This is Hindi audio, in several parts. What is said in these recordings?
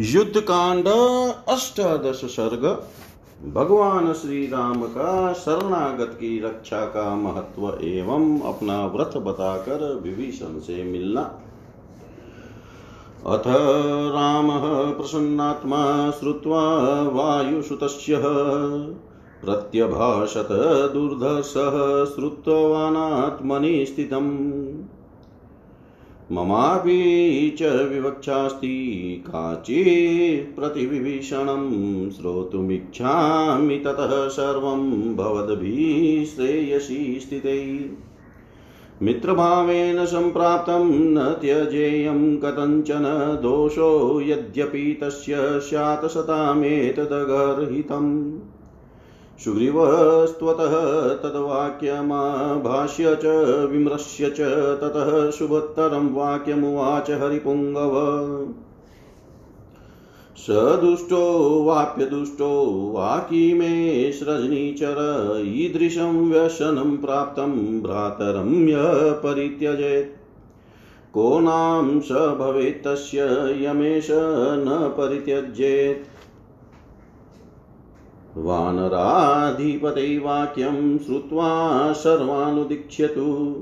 युद्ध कांड अष्टादश सर्ग, भगवान श्री राम का शरणागत की रक्षा का महत्व एवं अपना व्रत बताकर विभीषण से मिलना। अथ रामः प्रसन्नात्मा श्रुत्वा वायुसुतस्य प्रत्यभाषत दुर्धर्षः श्रुतवानात्मनि स्थितम्। ममापि च विवक्षास्ति काचित् प्रतिविभीषणं श्रोतुमिच्छामि ततः सर्वं भवद्भिः श्रेयसी स्थिते। मित्रभावेन सम्प्राप्तं न त्यजेयं कथञ्चन दोषो यद्यपि तस्य स्यात् सतामेतदगर्हितम्। सुग्रीवस्त्वतः तद्वाक्यमाभाष्य च, विमृश्य च, ततः शुभत्तरं वाक्यमुवाच हरिपुङ्गव। स दुष्टो वाप्यदुष्टो वाकी मे सृजनीचर ईदृशं व्यसनं प्राप्तं भ्रातरं य परित्यजेत्। को नाम स भवेत् तस्य न परित्यज्येत् वानराधिपते वाक्यं श्रुत्वा सर्वानुदीक्ष्यतु।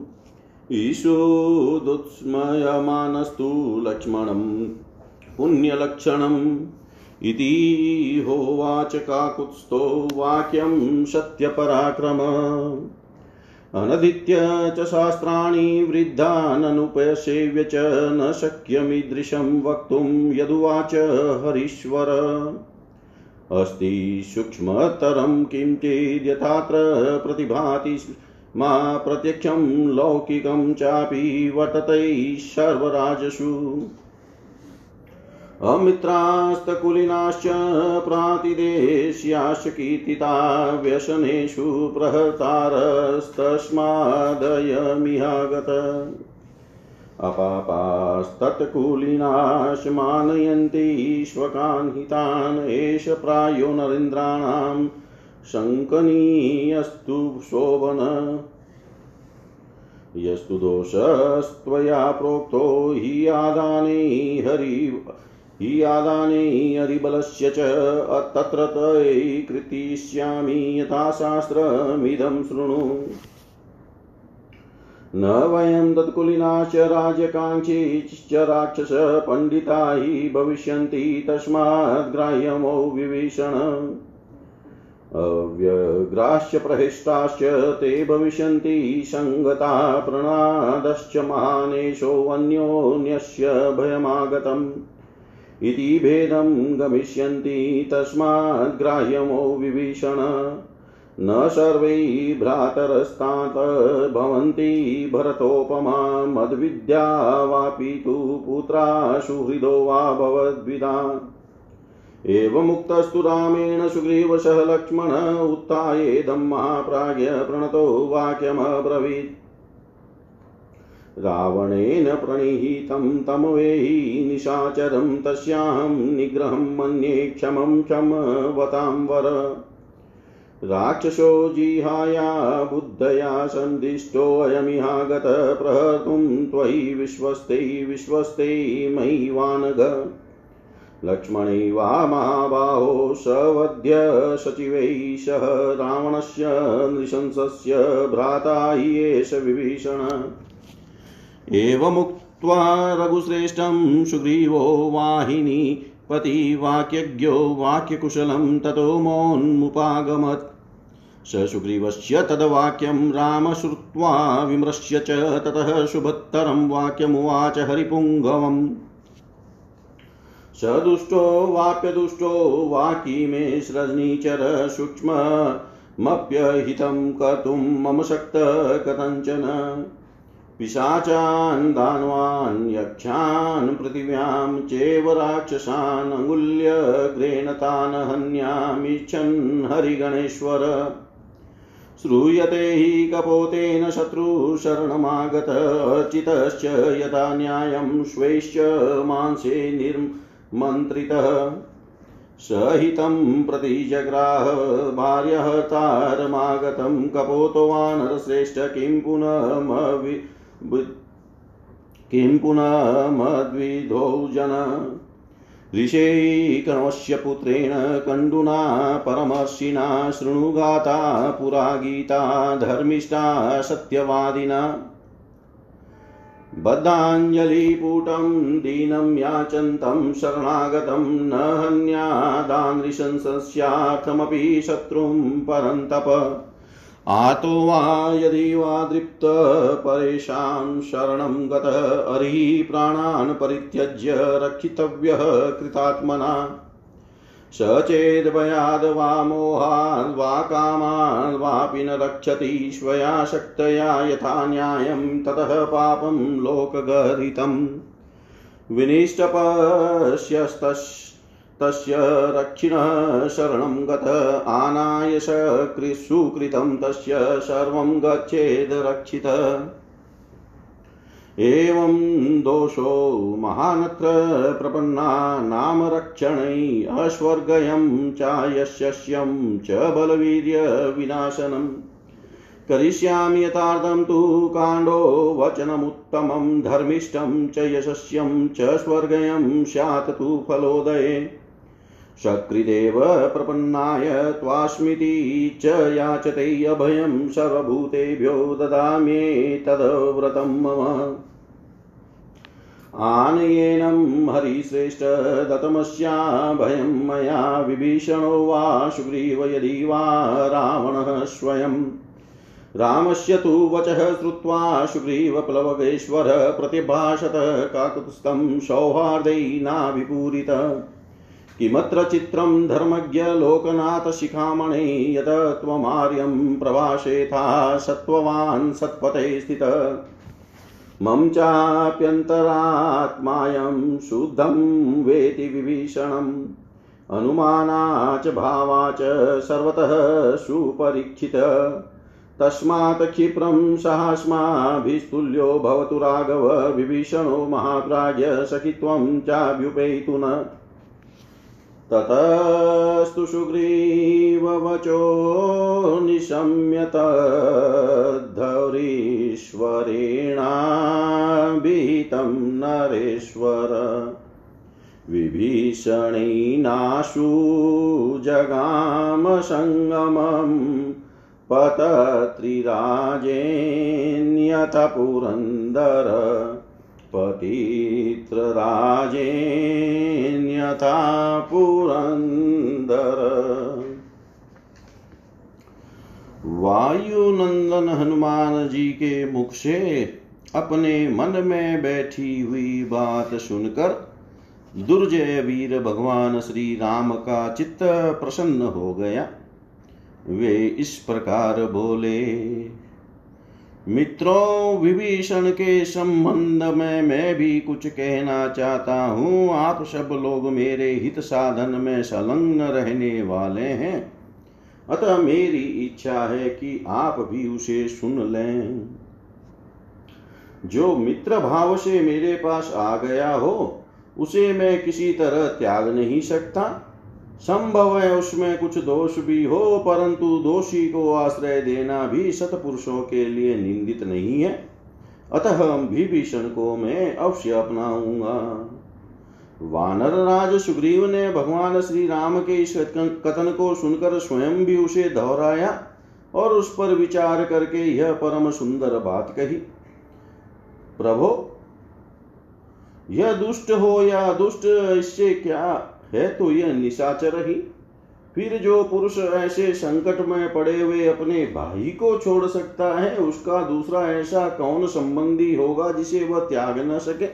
ईशुदुत्स्मयमानस्तु लक्ष्मणं पुण्यलक्षणम्। इति होवाच काकुत्स्थो वाक्यं सत्यपराक्रम। अनदित्य च शास्त्राणि वृद्धाननुपसेव्य च न शक्यमीदृशं वक्तुं यदुवाच हरीश्वर। अस्ति सूक्ष्मतरं किं चेद्यथात्र प्रतिभाति मा प्रत्यक्षं लौकिकं चापि वर्तते सर्वराजसु। अमित्रास्तकुलिनाश्च प्रातिदेश्याश्च कीर्तिता व्यसनेषु प्रहर्तारस्तस्मादयमिहागत। अपापास्तत्कुलीनाशमानयन्ति श्वकान् हितान् एष प्रायो नरेन्द्राणां शङ्कनीयस्तु शोभन। यस्तु दोषस्त्वया प्रोक्तो हि आदाने हरि हि आदाने हरिबलस्य च तत्र तै कृतिष्यामि यथा शास्त्रमिदं शृणु। न वयं तत्कुलिनाश्च राज्यकाङ्क्षीश्च राक्षस पण्डिता हि भविष्यन्ति तस्मात् ग्राह्यमो विभीषण। अव्यग्राश्च प्रहिष्टाश्च ते भविष्यन्ति सङ्गता प्रणादश्च महानेशोऽन्योन्यस्य भयमागतम्। इति भेदं गमिष्यन्ति तस्मात् ग्राह्यमो विभीषण। न सर्वै भ्रातरस्तात् भवन्ति भरतोपमा मद्विद्या वापि तु पुत्रा सुहृदो वा भवद्विदा एवमुक्तस्तु रामेण सुग्रीवशः लक्ष्मण उत्थायेदं महाप्राज्ञ प्रणतो वाक्यमब्रवीत्। रावणेन प्रणिहितं तमवेहि निशाचरं तस्याहं निग्रहं मन्ये क्षमं क्षमवतां वर। राक्षसो जिहाया, बुद्धया सन्दिष्टोऽयमिहागत प्रहर्तुं त्वयि विश्वस्ते विश्वस्ते मयि वानघ लक्ष्मणे वा महाबाहो, सवध्य सचिवैः सह रावणस्य नृशंसस्य भ्राता हि एष विभीषण। एवमुक्त्वा रघुश्रेष्ठं सुग्रीवो वाहिनी पतिवाक्यज्ञो वाक्यकुशलं ततो मोन्मुपागमत्। स सुग्रीवस्य तद्वाक्यं राम श्रुत्वा विमृश्य च ततः शुभत्तरं वाक्यमुवाच हरिपुङ्गवम्। स दुष्टो वाप्यदुष्टो वाकी मे सृजनीचर सूक्ष्ममप्यहितं कर्तुं मम शक्त कथञ्चन। पिशाचान् दानवान् यक्षान् पृथिव्यां चेव राक्षसान् अङ्गुल्यग्रेण तान् हन्यामिच्छन् हरिगणेश्वर। श्रूयते हि कपोतेन शत्रुशरणमागत, अर्चितश्च यथा न्यायं श्वैश्च मांसे निर्मन्त्रितः। सहितं प्रतिजग्राह भार्यहतारमागतं कपोतो वानरश्रेष्ठ किं पुनः किं पुनः जन? ऋषेकणस्य पुत्रेण कण्डुना परमर्षिणा शृणुगाता पुरा गीता धर्मिष्ठा सत्यवादिना। बद्धाञ्जलिपुटं दीनं याचन्तं शरणागतं न हन्यादानृशंसस्यार्थमपि शत्रुं परन्तप। आतो वा यदि वा दृप्त परेषां शरणं गत अरि प्राणान् परित्यज्य रक्षितव्यः कृतात्मना। स चेद्भयाद् वा मोहाद् वा न रक्षति स्वया शक्तया यथा न्यायं ततः पापं लोकगर्हितम्। विनिष्टपश्यस्तस्य रक्षिणः शरणं गत आनाय सुकृतं तस्य सर्वं गच्छेद् रक्षित। एवं दोषो महानत्र प्रपन्ना नाम रक्षणै अस्वर्गयं चायस्यस्यं च बलवीर्यविनाशनम्। करिष्यामि यथार्थं तु काण्डो वचनमुत्तमं धर्मिष्ठं च यशस्यं च स्वर्गयं स्यात् तु फलोदये। सकृदेव प्रपन्नाय त्वास्मिति च याचते अभयं सर्वभूतेभ्यो ददाम्येतद्व्रतं मम। आनयेनं हरिश्रेष्ठ दतमस्या मया विभीषणो वा सुग्रीव यदि वा रावणः स्वयं। रामस्य तु वचः श्रुत्वा सुग्रीवप्लवगेश्वर प्रतिभाषत काकुत्स्थं सौहार्दैनाभिपूरित किमत्र चित्रं धर्मज्ञ लोकनाथशिखामणे यत त्वमार्यं प्रवासेथा सत्त्ववान् सत्पथे स्थित। मम चाप्यन्तरात्मायं शुद्धं वेति विभीषणम्। अनुमाना च भावा च सर्वतः सुपरीक्षित। तस्मात् क्षिप्रं सहास्माभिस्तुल्यो भवतु राघव, विभीषणो महाप्राज्य सखित्वं चाभ्युपेतु न ततस्तु सुग्रीववचो निशम्यतद्धौरीश्वरेणाभिहितं नरेश्वर। विभीषणैनाशु जगामसङ्गमं पतत्रिराजेन्यथ पुरन्दर पतित्रराजेन्यथा पुरन्दर वायुनंदन हनुमान जी के मुख से अपने मन में बैठी हुई बात सुनकर दुर्जय वीर भगवान श्री राम का चित्त प्रसन्न हो गया। वे इस प्रकार बोले मित्रों, विभीषण के संबंध में मैं भी कुछ कहना चाहता हूँ। आप सब लोग मेरे हित साधन में संलग्न रहने वाले हैं। अतः मेरी इच्छा है कि आप भी उसे सुन लें। जो मित्र भाव से मेरे पास आ गया हो, उसे मैं किसी तरह त्याग नहीं सकता। संभव है उसमें कुछ दोष भी हो, परंतु दोषी को आश्रय देना भी सतपुरुषों के लिए निंदित नहीं है। अतः विभीषण को मैं अवश्य अपनाऊँगा। वानर राज सुग्रीव ने भगवान श्री राम के इस कथन को सुनकर स्वयं भी उसे दोहराया और उस पर विचार करके यह परम सुंदर बात कही। प्रभो, यह दुष्ट हो या दुष्ट, इससे क्या है तो यह निशाचर ही। फिर जो पुरुष ऐसे संकट में पड़े हुए अपने भाई को छोड़ सकता है, उसका दूसरा ऐसा कौन संबंधी होगा जिसे वह त्याग न सके?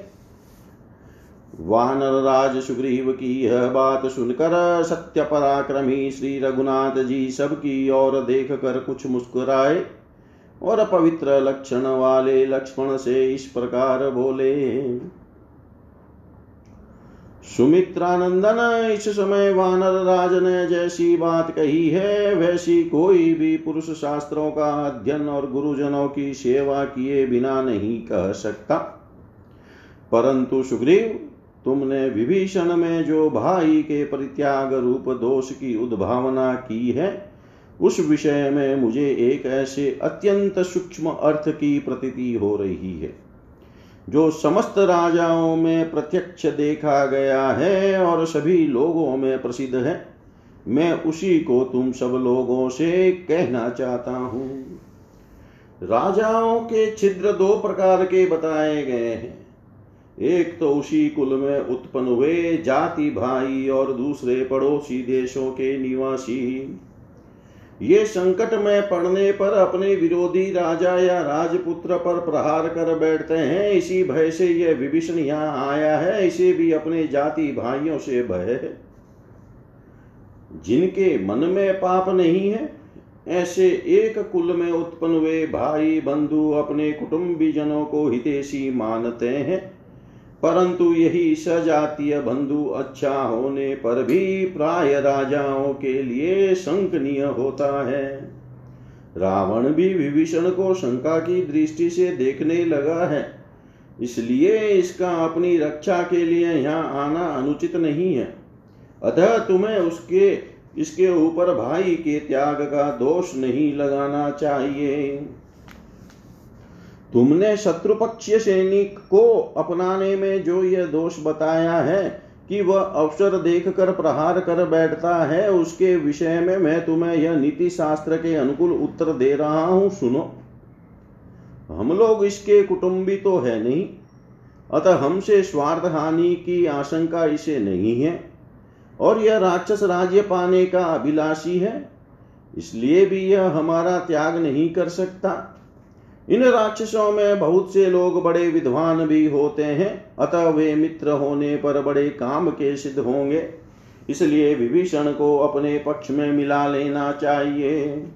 वानर राज सुग्रीव की यह बात सुनकर सत्य पराक्रमी श्री रघुनाथ जी सबकी ओर देख कर कुछ मुस्कुराए और पवित्र लक्षण वाले लक्ष्मण से इस प्रकार बोले सुमित्रानंदन, इस समय वानर राज ने जैसी बात कही है, वैसी कोई भी पुरुष शास्त्रों का अध्ययन और गुरुजनों की सेवा किए बिना नहीं कह सकता। परंतु सुग्रीव, तुमने विभीषण में जो भाई के परित्याग रूप दोष की उद्भावना की है, उस विषय में मुझे एक ऐसे अत्यंत सूक्ष्म अर्थ की प्रतीति हो रही है। जो समस्त राजाओं में प्रत्यक्ष देखा गया है और सभी लोगों में प्रसिद्ध है, मैं उसी को तुम सब लोगों से कहना चाहता हूँ। राजाओं के छिद्र दो प्रकार के बताए गए हैं। एक तो उसी कुल में उत्पन्न हुए जाति भाई और दूसरे पड़ोसी देशों के निवासी। ये संकट में पड़ने पर अपने विरोधी राजा या राजपुत्र पर प्रहार कर बैठते हैं। इसी भय से यह विभीषण यहाँ आया है। इसे भी अपने जाति भाइयों से भय है। जिनके मन में पाप नहीं है, ऐसे एक कुल में उत्पन्न हुए भाई बंधु अपने कुटुंबी जनों को हितेशी मानते हैं। परंतु यही सजातीय बंधु अच्छा होने पर भी प्राय राजाओं के लिए शंकनीय होता है। रावण भी विभीषण को शंका की दृष्टि से देखने लगा है, इसलिए इसका अपनी रक्षा के लिए यहाँ आना अनुचित नहीं है। अतः तुम्हें उसके, इसके ऊपर भाई के त्याग का दोष नहीं लगाना चाहिए। तुमने शत्रु पक्षीय सैनिक को अपनाने में जो यह दोष बताया है कि वह अवसर देखकर प्रहार कर बैठता है, उसके विषय में मैं तुम्हें यह नीति शास्त्र के अनुकूल उत्तर दे रहा हूँ, सुनो। हम लोग इसके कुटुंबी तो है नहीं, अतः हमसे स्वार्थ हानि की आशंका इसे नहीं है, और यह राक्षस राज्य पाने का अभिलाषी है, इसलिए भी यह हमारा त्याग नहीं कर सकता। इन राक्षसों में बहुत से लोग बड़े विद्वान भी होते हैं। अतः वे मित्र होने पर बड़े काम के सिद्ध होंगे। इसलिए विभीषण को अपने पक्ष में मिला लेना चाहिए।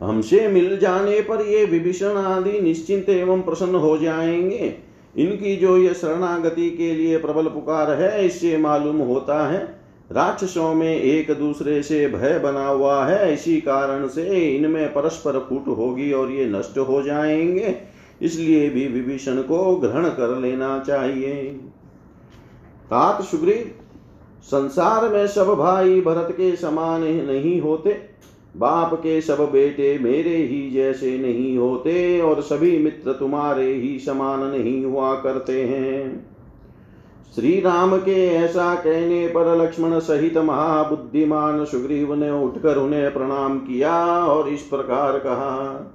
हमसे मिल जाने पर ये विभीषण आदि निश्चिंत एवं प्रसन्न हो जाएँगे। इनकी जो ये शरणागति के लिए प्रबल पुकार है, इससे मालूम होता है राक्षसों में एक दूसरे से भय बना हुआ है। इसी कारण से इनमें परस्पर फूट होगी और ये नष्ट हो जाएँगे। इसलिए भी विभीषण को ग्रहण कर लेना चाहिए। तात सुग्रीव, संसार में सब भाई भरत के समान नहीं होते। बाप के सब बेटे मेरे ही जैसे नहीं होते और सभी मित्र तुम्हारे ही समान नहीं हुआ करते हैं। श्री राम के ऐसा कहने पर लक्ष्मण सहित महाबुद्धिमान सुग्रीव ने उठकर उन्हें प्रणाम किया और इस प्रकार कहा,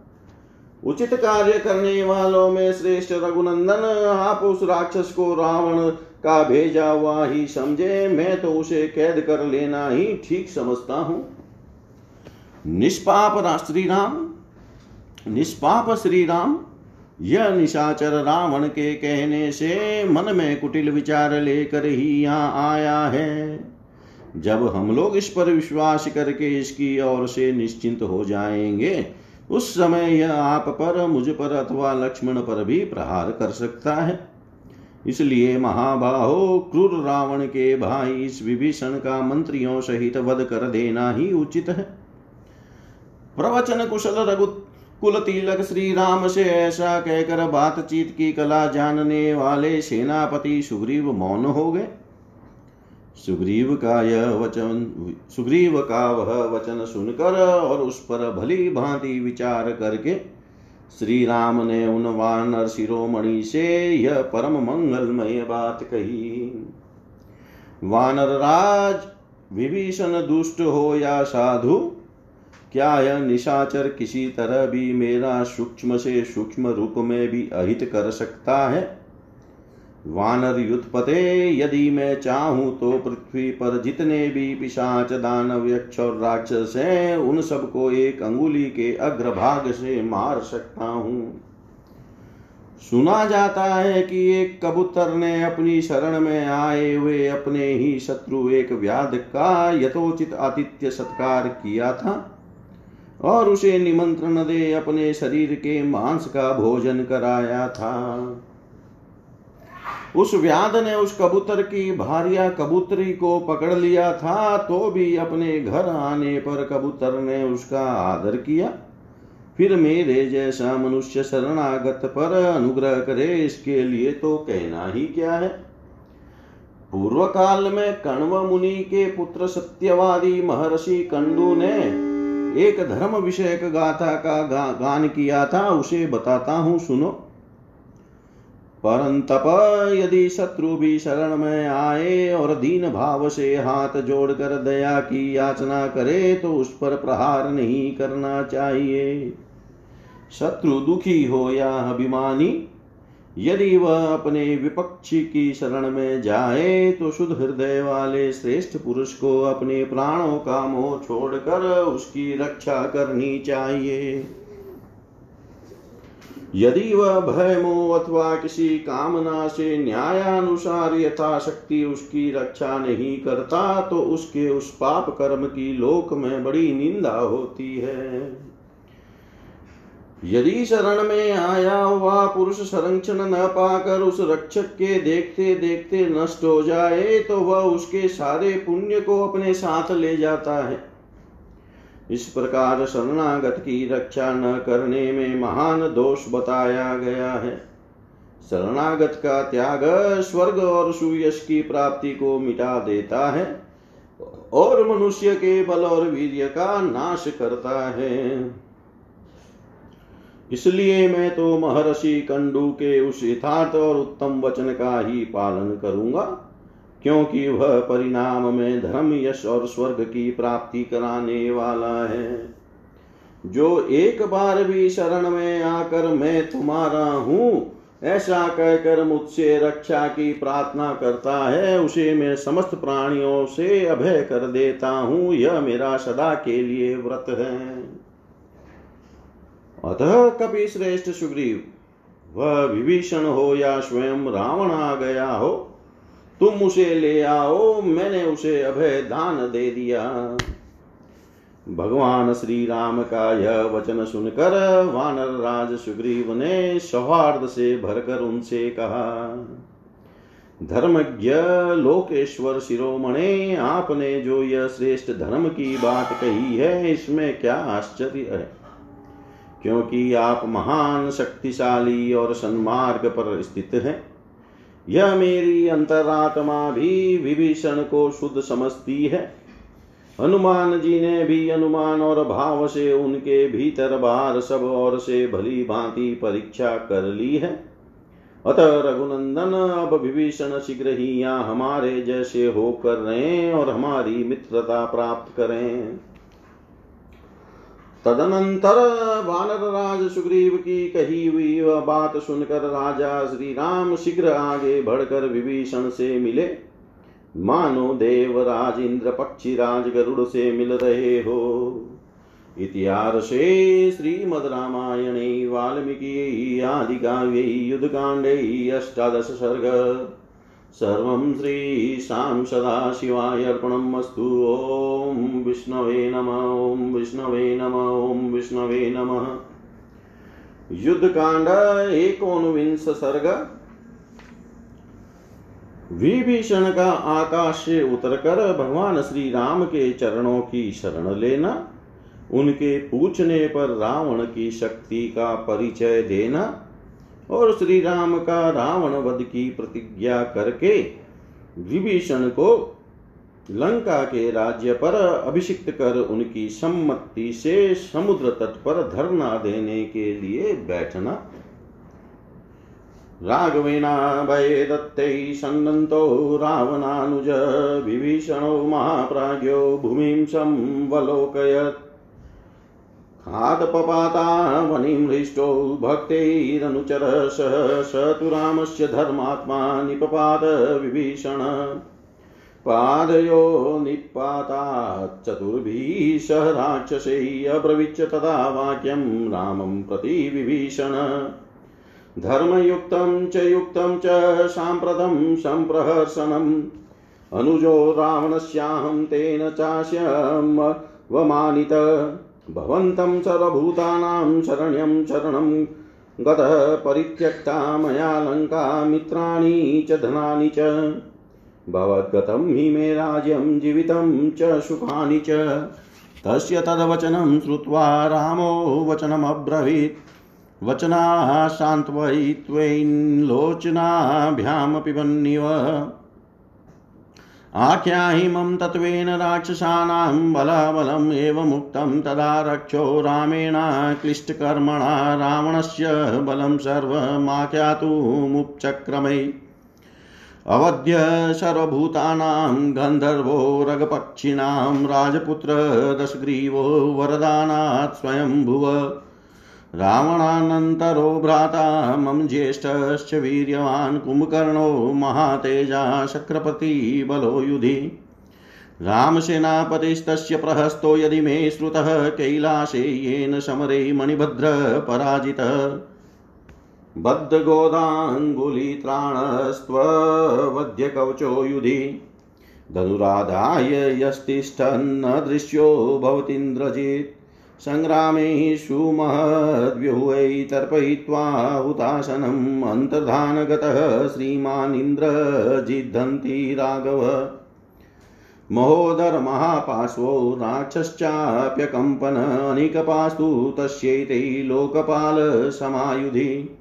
उचित कार्य करने वालों में श्रेष्ठ रघुनंदन, आप उस राक्षस को रावण का भेजा हुआ ही समझे, मैं तो उसे कैद कर लेना ही ठीक समझता हूँ। निष्पाप श्री राम निष्पाप श्री राम यह निशाचर रावण के कहने से मन में कुटिल विचार लेकर ही यहाँ आया है। जब हम लोग इस पर विश्वास करके इसकी ओर से निश्चिंत हो जाएँगे, उस समय यह आप पर, मुझ पर अथवा लक्ष्मण पर भी प्रहार कर सकता है। इसलिए महाबाहो, क्रूर रावण के भाई, इस विभीषण का मंत्रियों सहित वध कर देना ही उचित है। प्रवचन कुशल रघु कुल तिलक श्री राम से ऐसा कहकर बातचीत की कला जानने वाले सेनापति सुग्रीव मौन हो गए। सुग्रीव का यह वचन, सुग्रीव का वह वचन सुनकर और उस पर भली भांति विचार करके श्री राम ने उन वानर शिरोमणि से यह परम मंगलमय बात कही। वानर राज, विभीषण दुष्ट हो या साधु क्या यह निशाचर किसी तरह भी मेरा सूक्ष्म से सूक्ष्म रूप में भी अहित कर सकता है? वानर युद्धपते यदि मैं चाहूँ तो पृथ्वी पर जितने भी पिशाच, दानव, यक्ष और राक्षस हैं, उन सबको एक अंगुली के अग्रभाग से मार सकता हूँ। सुना जाता है कि एक कबूतर ने अपनी शरण में आए हुए अपने ही शत्रु एक व्याध का यथोचित आतिथ्य सत्कार किया था। और उसे निमंत्रण दे अपने शरीर के मांस का भोजन कराया था। उस व्याध ने उस कबूतर की भारिया कबूतरी को पकड़ लिया था तो भी अपने घर आने पर कबूतर ने उसका आदर किया। फिर मेरे जैसा मनुष्य शरणागत पर अनुग्रह करे, इसके लिए तो कहना ही क्या है? पूर्व काल में कण्व मुनि के पुत्र सत्यवादी महर्षि कंडू ने एक धर्म विषयक गाथा का गा, गान किया था उसे बताता हूँ सुनो। परंतप यदि शत्रु भी शरण में आए और दीन भाव से हाथ जोड़कर दया की याचना करे तो उस पर प्रहार नहीं करना चाहिए। शत्रु दुखी हो या अभिमानी यदि वह अपने विपक्षी की शरण में जाए तो शुद्ध हृदय वाले श्रेष्ठ पुरुष को अपने प्राणों का मोह छोड़कर उसकी रक्षा करनी चाहिए। यदि वह भय, मोह अथवा किसी कामना से न्यायानुसार यथाशक्ति उसकी रक्षा नहीं करता तो उसके उस पाप कर्म की लोक में बड़ी निंदा होती है। यदि शरण में आया हुआ पुरुष संरक्षण न पाकर उस रक्षक के देखते देखते नष्ट हो जाए तो वह उसके सारे पुण्य को अपने साथ ले जाता है। इस प्रकार शरणागत की रक्षा न करने में महान दोष बताया गया है। शरणागत का त्याग स्वर्ग और सुयश की प्राप्ति को मिटा देता है और मनुष्य के बल और वीर्य का नाश करता है। इसलिए मैं तो महर्षि कंडू के उस यथार्थ और उत्तम वचन का ही पालन करूँगा, क्योंकि वह परिणाम में धर्म, यश और स्वर्ग की प्राप्ति कराने वाला है। जो एक बार भी शरण में आकर मैं तुम्हारा हूँ, ऐसा कहकर मुझसे रक्षा की प्रार्थना करता है, उसे मैं समस्त प्राणियों से अभय कर देता हूँ, यह मेरा सदा के लिए व्रत है। अतः कपि श्रेष्ठ सुग्रीव, वह विभीषण हो या स्वयं रावण आ गया हो, तुम उसे ले आओ, मैंने उसे अभय दान दे दिया। भगवान श्री राम का यह वचन सुनकर वानर राज सुग्रीव ने सौहार्द से भरकर उनसे कहा, धर्मज्ञ लोकेश्वर शिरोमणे, आपने जो यह श्रेष्ठ धर्म की बात कही है, इसमें क्या आश्चर्य है? क्योंकि आप महान शक्तिशाली और सन्मार्ग पर स्थित हैं। यह मेरी अंतरात्मा भी विभीषण को शुद्ध समझती है। हनुमान जी ने भी अनुमान और भाव से उनके भीतर बाहर सब और से भली भांति परीक्षा कर ली है। अतः रघुनंदन, अब विभीषण शीघ्र ही यहाँ हमारे जैसे होकर रहे और हमारी मित्रता प्राप्त करें। तदनंतर वानर राज सुग्रीव की कही हुई वह बात सुनकर राजा श्री राम शीघ्र आगे बढ़कर विभीषण से मिले। मानो देवराज इंद्र पक्षी राज गरुड़ से मिल रहे हो। इतिहासे श्रीमद् रामायणे, वाल्मीकि, आदिकाव्यै, युद्धकाण्डे, अष्टादश सर्ग। सर्वं श्रीशां सदाशिवाय अर्पणम् अस्तु ॐ विष्णवे नम, ॐ विष्णवे नम, ॐ विष्णवे नमः। युद्धकांड, एकोनविंश सर्ग। विभीषण का आकाश से उतरकर भगवान श्री राम के चरणों की शरण लेना, उनके पूछने पर रावण की शक्ति का परिचय देना और श्री राम का रावण वध की प्रतिज्ञा करके विभीषण को लंका के राज्य पर अभिषिक्त कर उनकी सम्मति से समुद्र तट पर धरना देने के लिए बैठना। राघवेना भय दत्ते सन्नन्तो रावणानुज विभीषणो महाप्राज्ञो भूमिं संवलोकयत्। खादपपाता वनिमृष्टो भक्तैरनुचर स स तु रामस्य धर्मात्मा निपपात विभीषण पादयो निपाता चतुर्भिः सह राक्षसैः अब्रवीच्य तदा वाक्यं रामं प्रति विभीषण। धर्मयुक्तं च युक्तं च साम्प्रतं सम्प्रहर्षणम्। अनुजो रावणस्याहं तेन चास्यं वमानित भवन्तं सर्वभूतानां शरण्यं शरणं गतः परित्यक्ता मया लङ्का मित्राणि च धनानि च। भवद्गतं हि मे राज्यं जीवितं च सुखानि च। तस्य तद्वचनं श्रुत्वा रामो वचनमब्रवीत्। वचनाः सान्त्वयित्वैन् लोचनाभ्यामपि आख्याहिमं तत्त्वेन राक्षसानां बलाबलम् एवमुक्तं तदा रक्षो रामेण क्लिष्टकर्मणा रावणस्य बलं सर्वमाख्यातुमुपचक्रमै अवध्य सर्वभूतानां गन्धर्वो रगपक्षिणां राजपुत्र दशग्रीवो वरदानात् स्वयंभुव। रावणानन्तरो भ्राता मम ज्येष्ठश्च वीर्यवान् कुम्भकर्णो महातेजा शक्रपतिबलो युधि। रामसेनापतिस्तस्य प्रहस्तो यदि मे श्रुतः कैलासे येन समरे मणिभद्र पराजितः। बद्धगोदाङ्गुलित्राणस्त्ववध्यकवचो युधि। धनुराधाय यस्तिष्ठन्न दृश्यो भवतीन्द्रजित्। सङ्ग्रामे सुमहद्व्यूहै तर्पयित्वा हुतासनम् अन्तर्धानगतः श्रीमानिन्द्रजिद्धन्ति राघव। महोदरमहापार्श्वो राक्षश्चाप्यकम्पन अनिकपास्तु तस्यैते लोकपालसमायुधि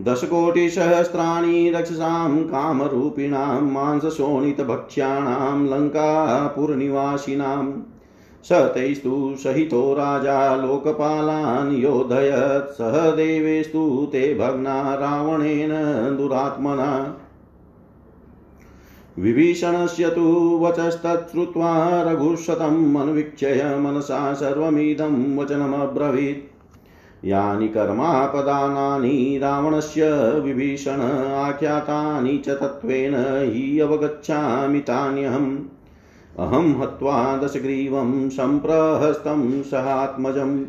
दशकोटिसहस्राणि रक्षसां कामरूपिणां मांसशोणितभक्ष्याणां लङ्कापुरनिवासिनां स तैस्तु सहितो राजा लोकपालान् योधयत्। सह देवेस्तु ते भग्ना रावणेन दुरात्मना। विभीषणस्य तु वचस्तच्छ्रुत्वा रघुशतम् अनुवीक्षय मनसा सर्वमिदं वचनमब्रवीत्। यानि कर्मापदानानि रावणस्य विभीषण आख्यातानि च तत्त्वेन हि अवगच्छामि तान्यहम्। अहं हत्वा दशग्रीवं सम्प्रहस्तं सहात्मजं।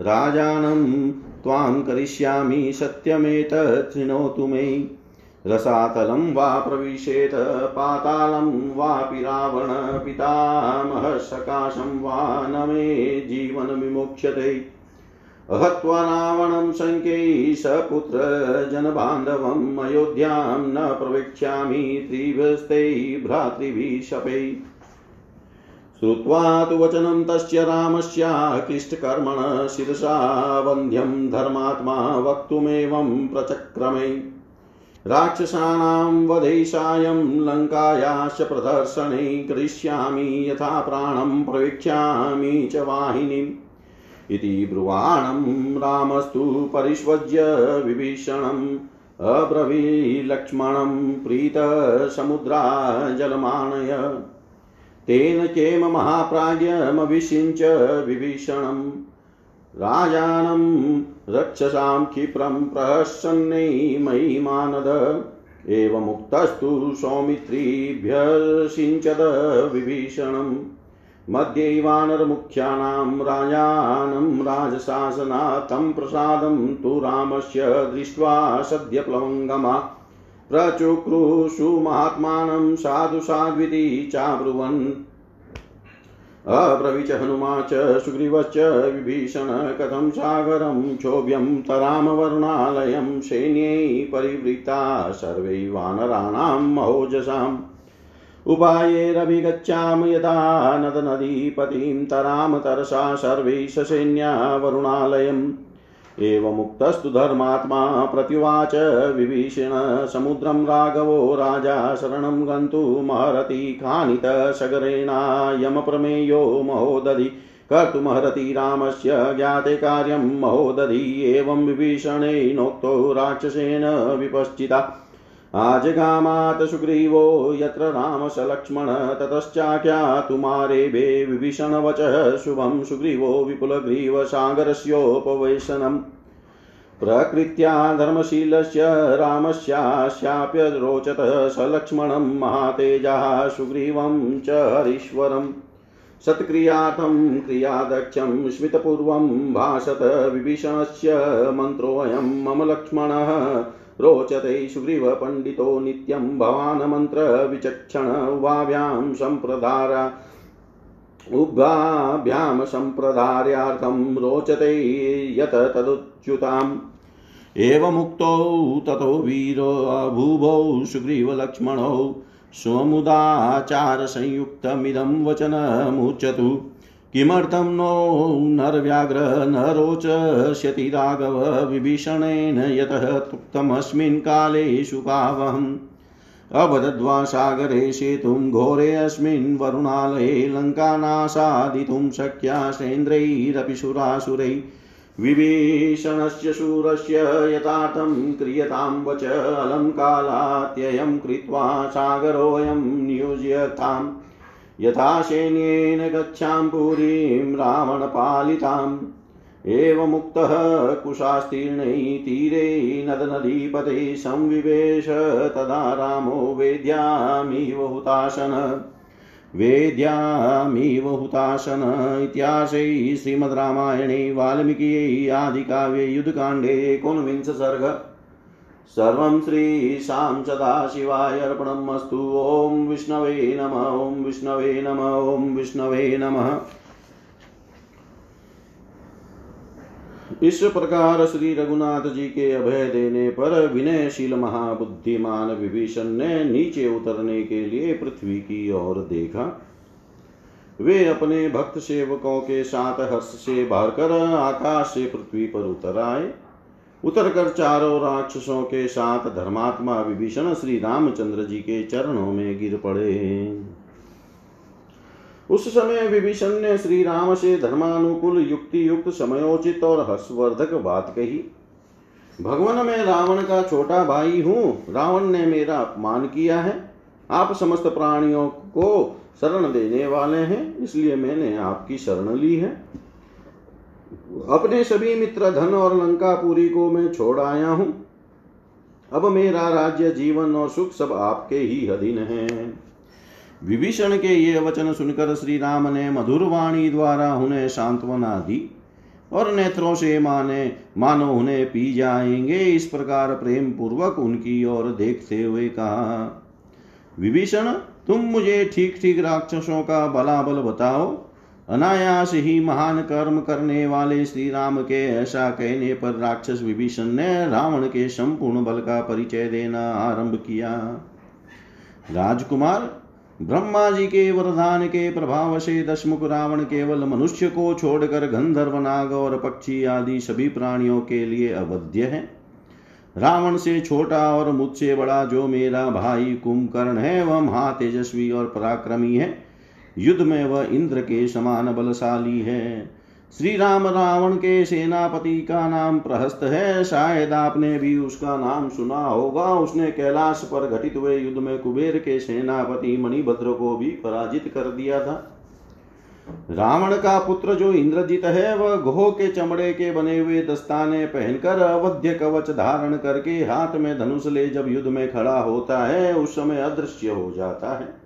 राजानं, त्वां करिष्यामि सत्यमेतत् मे। रसातलं वा प्रविशेत, पातालं वापि रावण पितामहसकाशं वा न मे जीवनविमुच्यते हत्वा रावणं शङ्कै सपुत्रजनबान्धवम् अयोध्यां न प्रवेक्ष्यामि त्रिभस्ते भ्रातृभिः श्रुत्वा तु वचनं तस्य रामस्याक्लिष्टकर्मण शिरसा वन्ध्यं धर्मात्मा वक्तुमेवं प्रचक्रमे। राक्षसानां वधेशायं लङ्कायाश्च प्रदर्शने करिष्यामि, यथा प्राणं प्रवेक्ष्यामि च वाहिनीम् इति ब्रुवाणं रामस्तु परिष्वज्य विभीषणम् अब्रवीलक्ष्मणं प्रीतसमुद्रा तेन केम महाप्राज्ञमभिषिञ्च विभीषणम्। राजानं रक्षसां क्षिप्रं प्रहसन्नै मयि मानद एवमुक्तस्तु सौमित्रीभ्यसिञ्चद विभीषणम्। मध्ये वानरमुख्यानां राजानं राजशासनात् तं प्रसादं तु रामस्य दृष्ट्वा सद्यप्लवङ्गमा। प्रचुक्रुषु महात्मानं साधु साध्विति चाब्रुवन्। अब्रवीच हनुमा च सुग्रीवश्च विभीषण कथं सागरं क्षोभ्यं तरामवरुणालयं सैन्यै परिवृत्ता सर्वै वानराणां महोजसाम्। उपायैरभिगच्छाम यदा नदनदीपतिं तराम तरसा सर्वै ससैन्या वरुणालयम् एवमुक्तस्तु धर्मात्मा प्रत्युवाच विभीषण, समुद्रं राघवो राजा शरणं गन्तुमहरति खानितसगरेणायमप्रमेयो महोदधि कर्तुमहरति रामस्य ज्ञाते कार्यं, महोदधि एवं विभीषणेनोक्तो राक्षसेन विपश्चिता। आजगामात् सुग्रीवो यत्र रामसलक्ष्मण ततश्चाख्यातुमारेभे विभीषणवचः शुभं सुग्रीवो विपुलग्रीवसागरस्योपवेशनम् प्रकृत्या धर्मशीलस्य रामस्यास्याप्यरोचत सलक्ष्मणं महातेजः सुग्रीवं च हरीश्वरम् सत्क्रियार्थं क्रियादक्षं स्मितपूर्वं भाषत विभीषणस्य मन्त्रोऽयं मम लक्ष्मणः। रोचते सुग्रीवपण्डितो नित्यं भवान् मन्त्रविचक्षण उभाभ्यां सम्प्रदारा उभाभ्यां सम्प्रदार्यार्थं रोचते यत् तदुच्युताम्। एवमुक्तौ ततो वीरो भूभौ सुग्रीवलक्ष्मणौ स्वमुदाचारसंयुक्तमिदं वचनमुच्यतु। किमर्थं नो नरव्याघ्र न रोचष्यति राघव विभीषणेन यतः तुक्तमस्मिन् काले शुभावहम्। अबदद्वा सागरे सेतुं घोरे अस्मिन् वरुणालये लङ्कानाशादितुं शक्यासेन्द्रैरपि सुरासुरैः। विभीषणस्य शूरस्य यथार्थं क्रियतां वच अलं कालात्ययं कृत्वा सागरोऽयं नियोज्यताम्। यथा सैन्येन गच्छां पुरीं रावणपालिताम् एवमुक्तः कुशास्तीर्णै तीरे नदनदीपते संविवेश तदा रामो वेद्यामिव हुताशन। वेद्यामिव हुताशन इत्याशै श्रीमद् रामायणे वाल्मीकियै आदिकाव्ये युद्धकाण्डे एकोनविंश सर्ग सर्वं श्रीशां सदाशिवाय अर्पणम् अस्तु ॐ विष्णवे नम, ॐ विष्णवे नम, ॐ विष्णवे नमः। इस प्रकार श्री रघुनाथ जी के अभय देने पर विनयशील महाबुद्धिमान विभीषण ने नीचे उतरने के लिए पृथ्वी की ओर देखा। वे अपने भक्त सेवकों के साथ हर्ष से भरकर आकाश से पृथ्वी पर उतर आए। उतर कर चारों राक्षसों के साथ धर्मात्मा विभीषण श्री रामचंद्र जी के चरणों में गिर पड़े। उस समय विभीषण ने श्री राम से धर्मानुकूल युक्ति युक्त समयोचित और हर्षवर्धक बात कही। भगवान, मैं रावण का छोटा भाई हूँ। रावण ने मेरा अपमान किया है। आप समस्त प्राणियों को शरण देने वाले हैं, इसलिए मैंने आपकी शरण ली है। अपने सभी मित्र धन और लंकापुरी को मैं छोड़ आया हूँ। अब मेरा राज्य, जीवन और सुख सब आपके ही अधीन है। विभीषण के ये वचन सुनकर श्री राम ने मधुर वाणी द्वारा उन्हें सांत्वना दी और नेत्रों से माने, मानो उन्हें पी जाएँगे। इस प्रकार प्रेम पूर्वक उनकी ओर देखते हुए कहा, विभीषण, तुम मुझे ठीक ठीक राक्षसों का बलाबल बताओ। अनायास ही महान कर्म करने वाले श्री राम के ऐसा कहने पर राक्षस विभीषण ने रावण के संपूर्ण बल का परिचय देना आरंभ किया। राजकुमार ब्रह्मा जी के वरदान के प्रभाव से दशमुख रावण केवल मनुष्य को छोड़कर गंधर्व, नाग और पक्षी आदि सभी प्राणियों के लिए अवध्य है। रावण से छोटा और मुझसे बड़ा जो मेरा भाई कुंभकर्ण है, वह महातेजस्वी और पराक्रमी है। युद्ध में वह इंद्र के समान बलशाली है। श्री राम रावण के सेनापति का नाम प्रहस्त है। शायद आपने भी उसका नाम सुना होगा। उसने कैलाश पर घटित हुए युद्ध में कुबेर के सेनापति मणिभद्र को भी पराजित कर दिया था। रावण का पुत्र जो इंद्रजित है, वह गोह के चमड़े के बने हुए दस्ताने पहनकर अवध्य कवच धारण करके हाथ में धनुष ले जब युद्ध में खड़ा होता है, उस समय अदृश्य हो जाता है।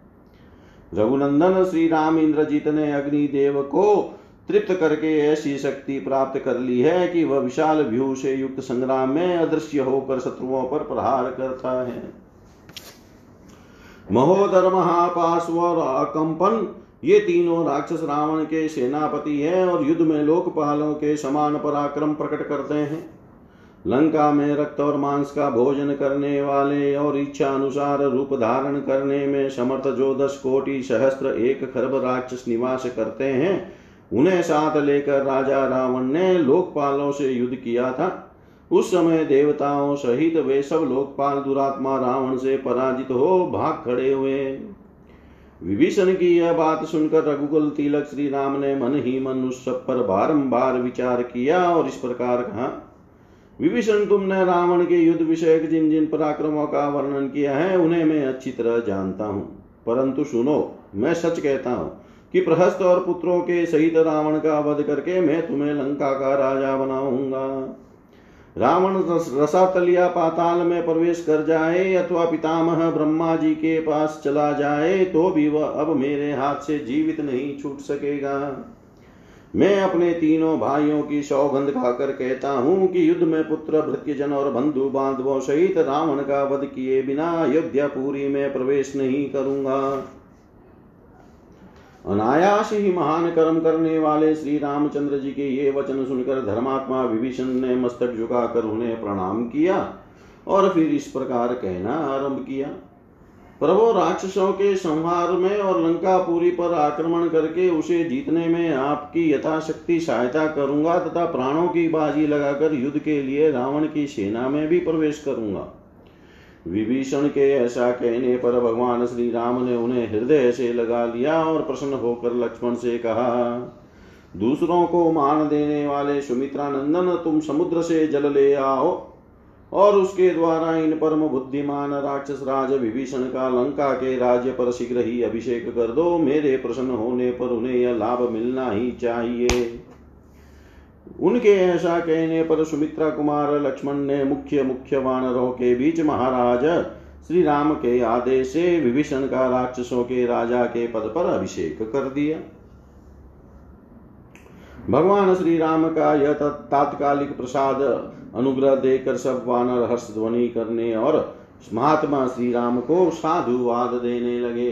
रघुनंदन श्री राम इंद्रजीत ने अग्निदेव को तृप्त करके ऐसी शक्ति प्राप्त कर ली है कि वह विशाल व्यू से युक्त संग्राम में अदृश्य होकर शत्रुओं पर प्रहार करता है। महोदर महापार्श्व और अकंपन ये तीनों राक्षस रावण के सेनापति हैं और युद्ध में लोकपालों के समान पराक्रम प्रकट करते हैं। लंका में रक्त और मांस का भोजन करने वाले और इच्छा अनुसार रूप धारण करने में समर्थ जो दस कोटि सहस्त्र एक खरब राक्षस निवास करते हैं। उन्हें साथ लेकर राजा रावण ने लोकपालों से युद्ध किया था। उस समय देवताओं सहित वे सब लोकपाल दुरात्मा रावण से पराजित हो भाग खड़े हुए। विभीषण की यह बात सुनकर रघुकुल तिलक श्री राम ने मन ही मन उस सब पर बारंबार विचार किया और इस प्रकार कहा विभीषण तुमने रावण के युद्ध विषय जिन जिन पराक्रमों का वर्णन किया है, उन्हें मैं अच्छी तरह जानता हूँ। परंतु सुनो, मैं सच कहता हूँ कि प्रहस्त और पुत्रों के सहित रावण का वध करके मैं तुम्हें लंका का राजा बनाऊँगा। रावण रसातलिया पाताल में प्रवेश कर जाए अथवा पितामह ब्रह्मा जी के पास चला जाए तो भी वह अब मेरे हाथ से जीवित नहीं छूट सकेगा। मैं अपने तीनों भाइयों की सौगंध खाकर कहता हूँ कि युद्ध में पुत्र, भृत्यजन और बंधु बांधवों सहित रावण का वध किए बिना अयोध्यापुरी में प्रवेश नहीं करूँगा। अनायास ही महान कर्म करने वाले श्री रामचंद्र जी के ये वचन सुनकर धर्मात्मा विभीषण ने मस्तक झुकाकर उन्हें प्रणाम किया और फिर इस प्रकार कहना आरंभ किया। प्रभु राक्षसों के संहार में और लंकापुरी पर आक्रमण करके उसे जीतने में आपकी यथाशक्ति सहायता करूँगा तथा प्राणों की बाजी लगाकर युद्ध के लिए रावण की सेना में भी प्रवेश करूँगा। विभीषण के ऐसा कहने पर भगवान श्री राम ने उन्हें हृदय से लगा लिया और प्रसन्न होकर लक्ष्मण से कहा, दूसरों को मान देने वाले सुमित्रा नंदन तुम समुद्र से जल ले आओ। और उसके द्वारा इन परम बुद्धिमान राक्षस राज विभीषण का लंका के राज्य पर शीघ्र ही अभिषेक कर दो। मेरे प्रसन्न होने पर उन्हें यह लाभ मिलना ही चाहिए। उनके ऐसा कहने पर सुमित्रा कुमार लक्ष्मण ने मुख्य मुख्य वानरों के बीच महाराज श्री राम के आदेश से विभीषण का राक्षसों के राजा के पद पर अभिषेक कर दिया। भगवान श्री राम का यह तात्कालिक प्रसाद अनुग्रह देकर सब वानर हर्ष ध्वनि करने और महात्मा श्री राम को साधुवाद देने लगे।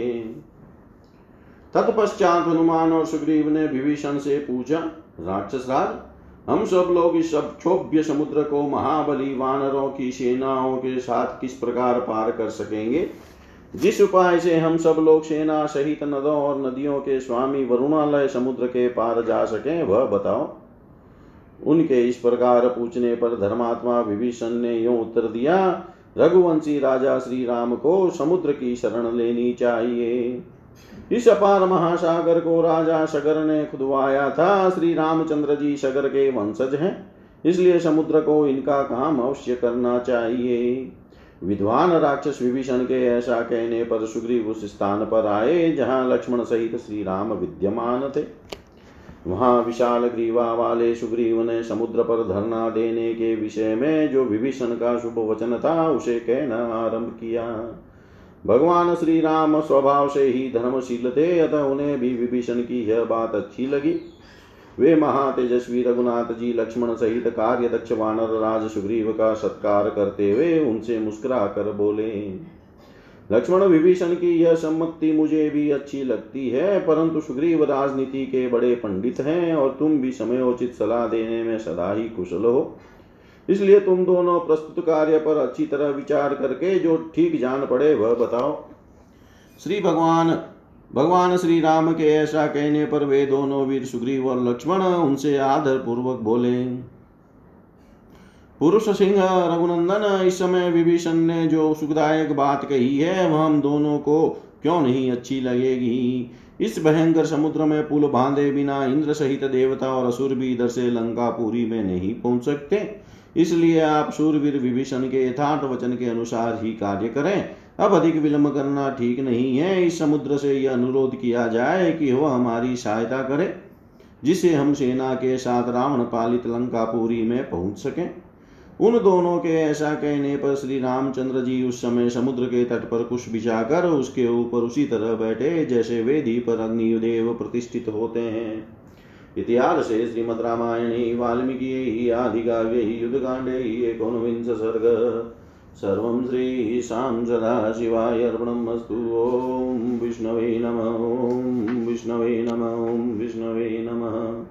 तत्पश्चात हनुमान और सुग्रीव ने विभीषण से पूछा, राक्षस राज, हम सब लोग इस क्षोभ्य समुद्र को महाबली वानरों की सेनाओं के साथ किस प्रकार पार कर सकेंगे? जिस उपाय से हम सब लोग सेना सहित नदों और नदियों के स्वामी वरुणालय समुद्र के पार जा सकें, वह बताओ। उनके इस प्रकार पूछने पर धर्मात्मा विभीषण ने यो उत्तर दिया, रघुवंशी राजा श्री राम को समुद्र की शरण लेनी चाहिए। इस अपार महासागर को राजा सगर ने खुदवाया था श्री रामचंद्र जी सगर के वंशज हैं, इसलिए समुद्र को इनका काम अवश्य करना चाहिए। विद्वान राक्षस विभीषण के ऐसा कहने पर सुग्रीव उस स्थान पर आए, जहाँ लक्ष्मण सहित श्री राम विद्यमान थे। वहाँ विशाल ग्रीवा वाले सुग्रीव ने समुद्र पर धरना देने के विषय में जो विभीषण का शुभ वचन था, उसे कहना आरंभ किया। भगवान श्री राम स्वभाव से ही धर्मशील थे, अतः उन्हें भी विभीषण की यह बात अच्छी लगी। वे महातेजस्वी रघुनाथ जी लक्ष्मण सहित कार्य दक्ष वानर राज सुग्रीव का सत्कार करते हुए उनसे मुस्कुरा कर बोले, लक्ष्मण विभीषण की यह सम्मति मुझे भी अच्छी लगती है, परंतु सुग्रीव राजनीति के बड़े पंडित हैं और तुम भी समयोचित सलाह देने में सदा ही कुशल हो। इसलिए तुम दोनों प्रस्तुत कार्य पर अच्छी तरह विचार करके जो ठीक जान पड़े वह बताओ। श्री भगवान भगवान श्री राम के ऐसा कहने पर वे दोनों वीर सुग्रीव और लक्ष्मण उनसे आदर पूर्वक बोले, पुरुष सिंह, रघुनंदन, इस समय विभीषण ने जो सुखदायक बात कही है, वह हम दोनों को क्यों नहीं अच्छी लगेगी? इस भयंकर समुद्र में पुल बांधे बिना इंद्र सहित देवता और असुर भी इधर से लंका लंकापुरी में नहीं पहुँच सकते। इसलिए आप सूरवीर विभीषण के यथार्थ वचन के अनुसार ही कार्य करें। अब अधिक विलंब करना ठीक नहीं है। इस समुद्र से यह अनुरोध किया जाए कि वह हमारी सहायता करे, जिसे हम सेना के साथ रावण पालित लंकापुरी में पहुँच सकें। उन दोनों के ऐसा कहने पर श्री रामचंद्र जी उस समय समुद्र के तट पर कुछ बिछाकर उसके ऊपर उसी तरह बैठे, जैसे वेदी पर अग्निदेव प्रतिष्ठित होते हैं। इतिहास से श्रीमद रामायणे, वाल्मीकि आदिकाव्ये युद्धकाण्डे एकोनविंश सर्ग? सर्वं श्रीशां सदाशिवाय अर्पणमस्तु। ॐ विष्णवे नम, ॐ विष्णवे नम, ॐ विष्णवे नमः।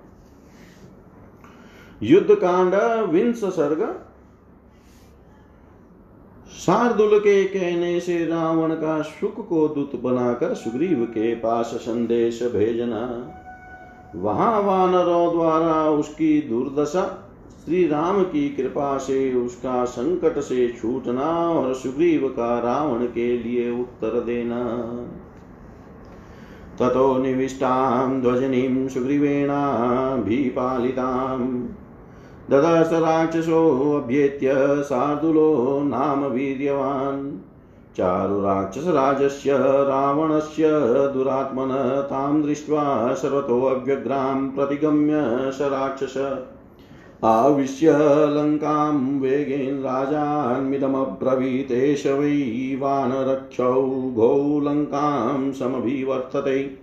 युद्धकांड, विंश सर्ग। शार्दुल के कहने से रावण का सुख को दूत बनाकर सुग्रीव के पास संदेश भेजना। वहाँ वानरों द्वारा उसकी दुर्दशा श्री राम की कृपा से उसका संकट से छूटना और सुग्रीव का रावण के लिए उत्तर देना। ततो निविष्टां ध्वजनीं सुग्रीवेणाभिपालिताम् ददर्श राक्षसोऽभ्येत्य शार्दुलो नाम वीर्यवान्। चारुराक्षसराजस्य रावणस्य दुरात्मन तां दृष्ट्वा सर्वतोऽव्यग्रां प्रतिगम्य स राक्षस। आविश्य लङ्कां वेगेन राजान्मिदमब्रवीतेश वै वानरक्षौ गौ लङ्कां समभिवर्तते।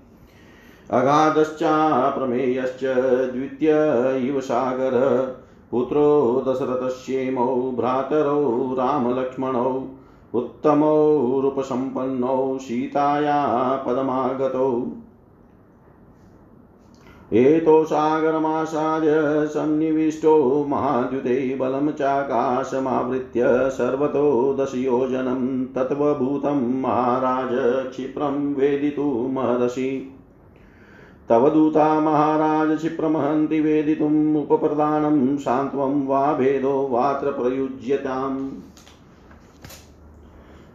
अगाधश्चाप्रमेयश्च द्वितीय इव सागर, पुत्रो दशरथस्येमौ, भ्रातरौ रामलक्ष्मणौ, उत्तमौ रूपसम्पन्नौ, सीताया पदमागतौ। एतो सागरमासाद्य सन्निविष्टो महाद्युते बलं चाकाशमावृत्य सर्वतो दशयोजनं तत्त्वभूतं महाराज क्षिप्रं वेदितुमहर्षि तव दूता महाराज क्षिप्रमहन्ति वेदितुम् उपप्रदानं सान्त्वं वा भेदो वात्र प्रयुज्यताम्।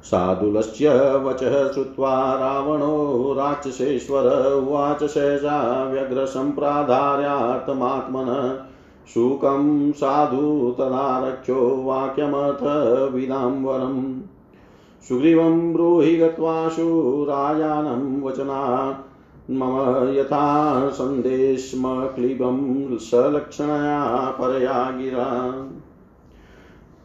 साधुलस्य वचः श्रुत्वा रावणो राक्षसेश्वर उवाच शेषा व्यग्रसम्प्राधार्यार्थमात्मनः शुकं साधु तदारक्षो वाक्यमथ विदाम्बरम्। सुग्रीवं ब्रूहि गत्वाशु राजानं वचना। मम यथा सन्देशमक्लिबं सलक्षणया परया गिरा।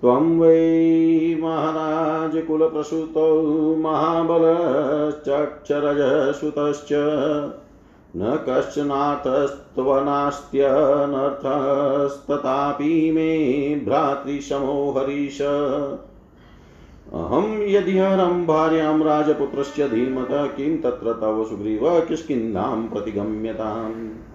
त्वं वै महाराज कुलप्रसूतौ महाबलश्चक्षरजसुतश्च न कश्चनाथस्त्वनास्त्यनर्थस्तथापि मे भ्रातृशमो हरीश। अहं यदि हरं भार्यां राजपुत्रस्य धीमतः किं तत्र तव सुग्रीव किष्किन्धां प्रतिगम्यताम्।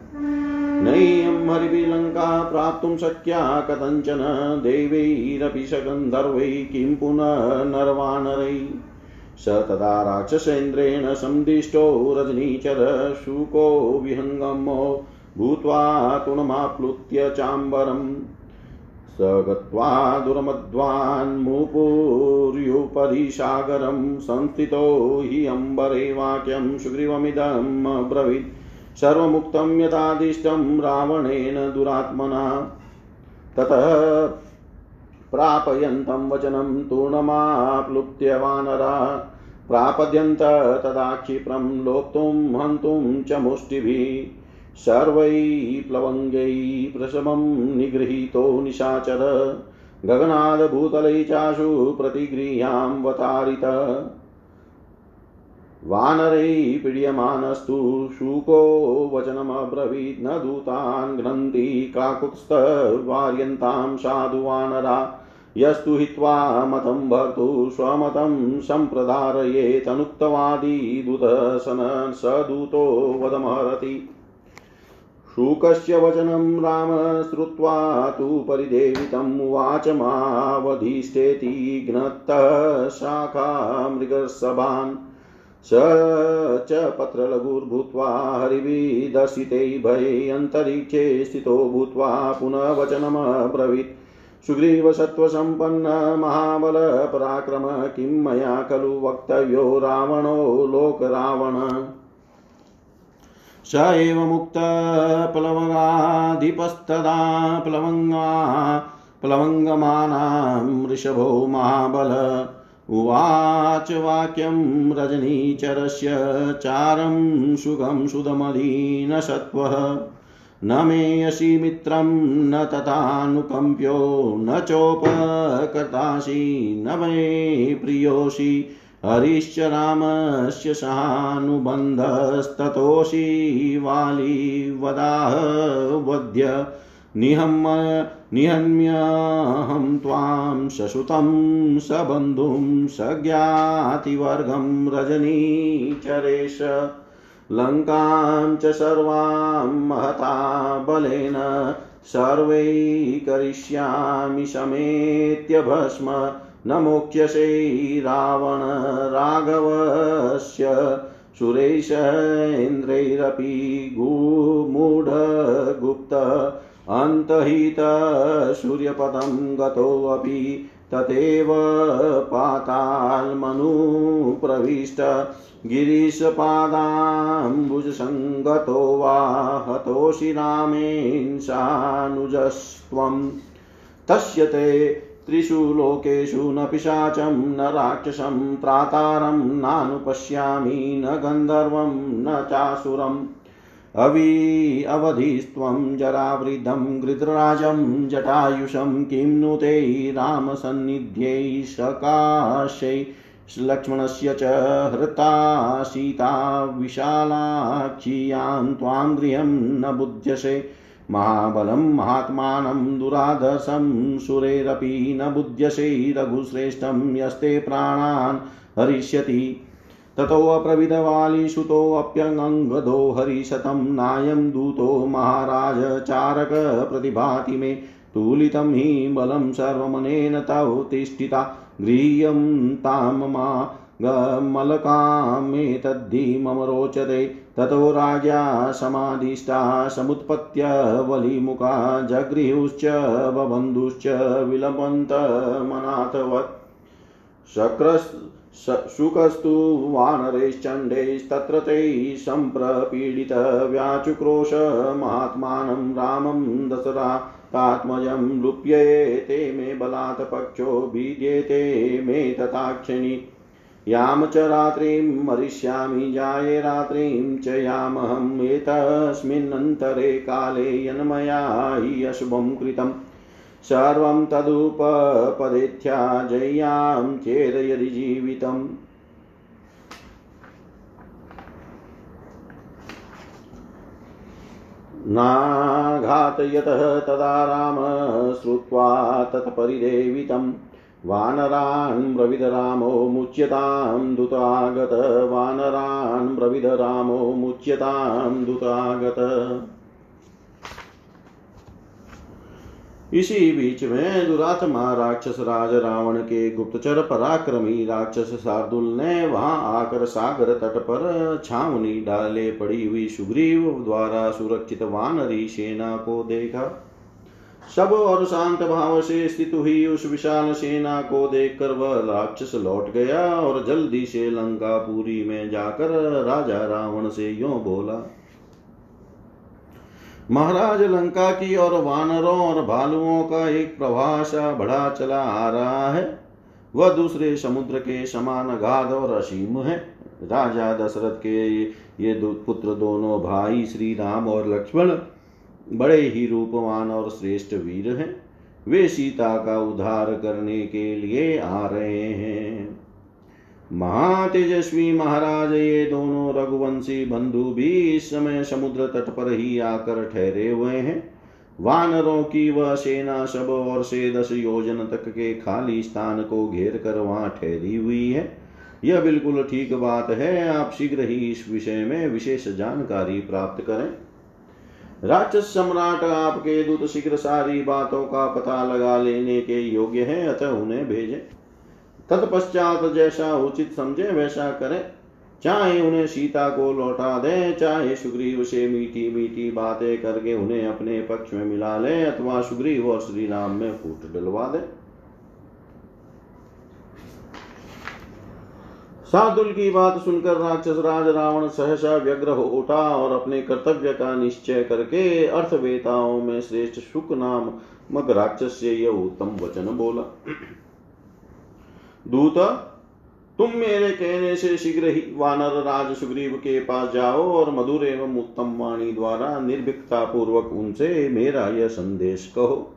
नैयं हरिभिलङ्का प्राप्तुं शक्या कथञ्चन देवैरपि सगन्धर्वै किं पुनः स तदा राक्षसेन्द्रेण सन्दिष्टो रजनीचर शुको विहङ्गमो भूत्वा तुणमाप्लुत्य चाम्बरम्। स गत्वा दुरमध्वान्मुपुर्युपरि सागरं संस्थितो हि अम्बरे वाक्यं सुग्रीवमिदम् अब्रवीत्। सर्वमुक्तं यथादिष्टं रावणेन दुरात्मना। ततः प्रापयन्तं वचनं तूर्णमाप्लुप्त्य वानरा। प्रापद्यन्त तदा क्षिप्रं लोप्तुं हन्तुं च मुष्टिभिः। सर्वैः प्लवङ्गैः प्रशमं निगृहीतो निशाचर। गगनादभूतलै चाशु प्रतिगृह्याम्वतारित वानरैः पीड्यमानस्तु शुको वचनमब्रवीत् न दूतान् घ्नन्ति काकुत्स्थवार्यन्तां साधु वानरा। यस्तु हित्वा मतं भर्तु स्वमतं सम्प्रदारयेतनुक्तवादी दूतसन स दूतो वदमहरति शुकस्य वचनं राम श्रुत्वा तु परिदेवितम् उवाच घ्नत्तः शाखा मृगसभान् स च पत्रलघुर्भूत्वा हरिभिदर्शिते भये अन्तरिक्षे स्थितो भूत्वा पुनः वचनमब्रवीत् सुग्रीवसत्त्वसम्पन्न महाबलपराक्रम किं मया खलु वक्तव्यो रावणो लोकरावण। स एव मुक्तप्लवगाधिपस्तदा प्लवङ्गा प्लवङ्गमानां वृषभो महाबल। उवाच वाक्यं रजनीचरस्य चारं सुगं सुदमदीनसत्त्वः न मे यसि मित्रं, न तथानुकम्प्यो, न चोपकर्तासि, न मे प्रियोषि हरिश्च रामस्य सहानुबन्धस्ततोषि वाली वदाह वद्य निहम निहन्म्यहं त्वां ससुतं सबन्धुं, सज्ञातिवर्गं रजनीचरेश। लङ्कां च सर्वां महता बलेन, सर्वै करिष्यामि समेत्य भस्म। न मोक्ष्यसे रावण राघवस्य सुरेशेन्द्रैरपि गुमूढगुप्त। अन्तहितसूर्यपदं गतोऽपि तथैव पाताल्मनुप्रविष्ट गिरीशपादाम्बुजसङ्गतो वा हतोषि रामेण सानुजस्त्वं तस्य ते त्रिषु लोकेषु न पिशाचं, न राक्षसं त्रातारं नानुपश्यामि, न गन्धर्वं, न चासुरम्। अवि अवधिस्त्वं जरावृद्धं गृध्रराजं जटायुषं किं नु ते रामसन्निध्यै सकाशै। लक्ष्मणस्य च हृता सीता विशालाक्षियाँ त्वां गृहं न बुध्यसे। महाबलं महात्मानं दुराधर्षं सुरेरपि न बुध्यसे। रघुश्रेष्ठं यस्ते प्राणान् हरिष्यति। ततोऽप्रविधवालिसुतोऽप्यङ्गदो हरिशतं नायं दूतो महाराज चारक प्रतिभाति मे तुलितं हि बलं सर्वमनेन तव तिष्ठिता गृह्यं तां मा मलकामेतद्धि मम रोचते ततो राज्ञा समाधिष्ठा समुत्पत्य वलिमुखा जगृहुश्च बबन्धुश्च विलपन्तमनाथवत् शक्रस् शुकस्तु वानरैश्चण्डैस्तत्र तैः सम्प्रपीडितव्याचुक्रोश महात्मानं रामं दशरातात्मजं लुप्यते मे बलात् पक्षो भिद्येते मे तथाक्षिणि। याम च रात्रिं मरिष्यामि जाये रात्रिं च यामहम् एतस्मिन्नन्तरे काले यन्मया हि अशुभं कृतम्। सर्वं तदुपपदेथ्याजय्यां चेद यदि जीवितम्। नाघातयतः तदा राम श्रुत्वा तत्परिदेवितम् वानरान् ब्रविद रामो मुच्यतां दुतागत वानरान् ब्रविद रामो मुच्यतां दुतागत इसी बीच में दुरात्मा राक्षस राज रावण के गुप्तचर पराक्रमी राक्षस शार्दुल ने वहाँ आकर सागर तट पर छावनी डाले पड़ी हुई सुग्रीव द्वारा सुरक्षित वानरी सेना को देखा। सब और शांत भाव से स्थित हुई उस विशाल सेना को देखकर वह राक्षस लौट गया और जल्दी से लंकापुरी में जाकर राजा रावण से यो बोला महाराज लंका की और वानरों और भालुओं का एक प्रभाषा बढ़ा चला आ रहा है। वह दूसरे समुद्र के समान गाध और असीम है। राजा दशरथ के ये दो पुत्र दोनों भाई श्री राम और लक्ष्मण बड़े ही रूपवान और श्रेष्ठ वीर हैं। वे सीता का उद्धार करने के लिए आ रहे हैं। महातेजस्वी महाराज, ये दोनों रघुवंशी बंधु भी इस समय समुद्र तट पर ही आकर ठहरे हुए हैं। वानरों की वह सेना सब और से दस योजन तक के खाली स्थान को घेर कर वहाँ ठहरी हुई है। यह बिल्कुल ठीक बात है, आप शीघ्र ही इस विषय में विशेष जानकारी प्राप्त करें। राक्षस सम्राट, आपके दूत शीघ्र सारी बातों का पता लगा लेने के योग्य है, अतः उन्हें भेजें। तत्पश्चात जैसा उचित समझे, वैसा करें। चाहे उन्हें सीता को लौटा दे, चाहे सुग्रीव से मीठी मीठी बातें करके उन्हें अपने पक्ष में मिला ले, अथवा सुग्रीव और श्री राम में फूट डलवा दे। साधुल की बात सुनकर राक्षस राज रावण सहसा व्यग्र हो उठा और अपने कर्तव्य का निश्चय करके अर्थवेताओं में श्रेष्ठ सुख नाम मग राक्षस से यह उत्तम वचन बोला। दूत, तुम मेरे कहने से शीघ्र ही वानर राज सुग्रीव के पास जाओ और मधुर एवं उत्तम वाणी द्वारा निर्भीकता पूर्वक उनसे मेरा यह संदेश कहो।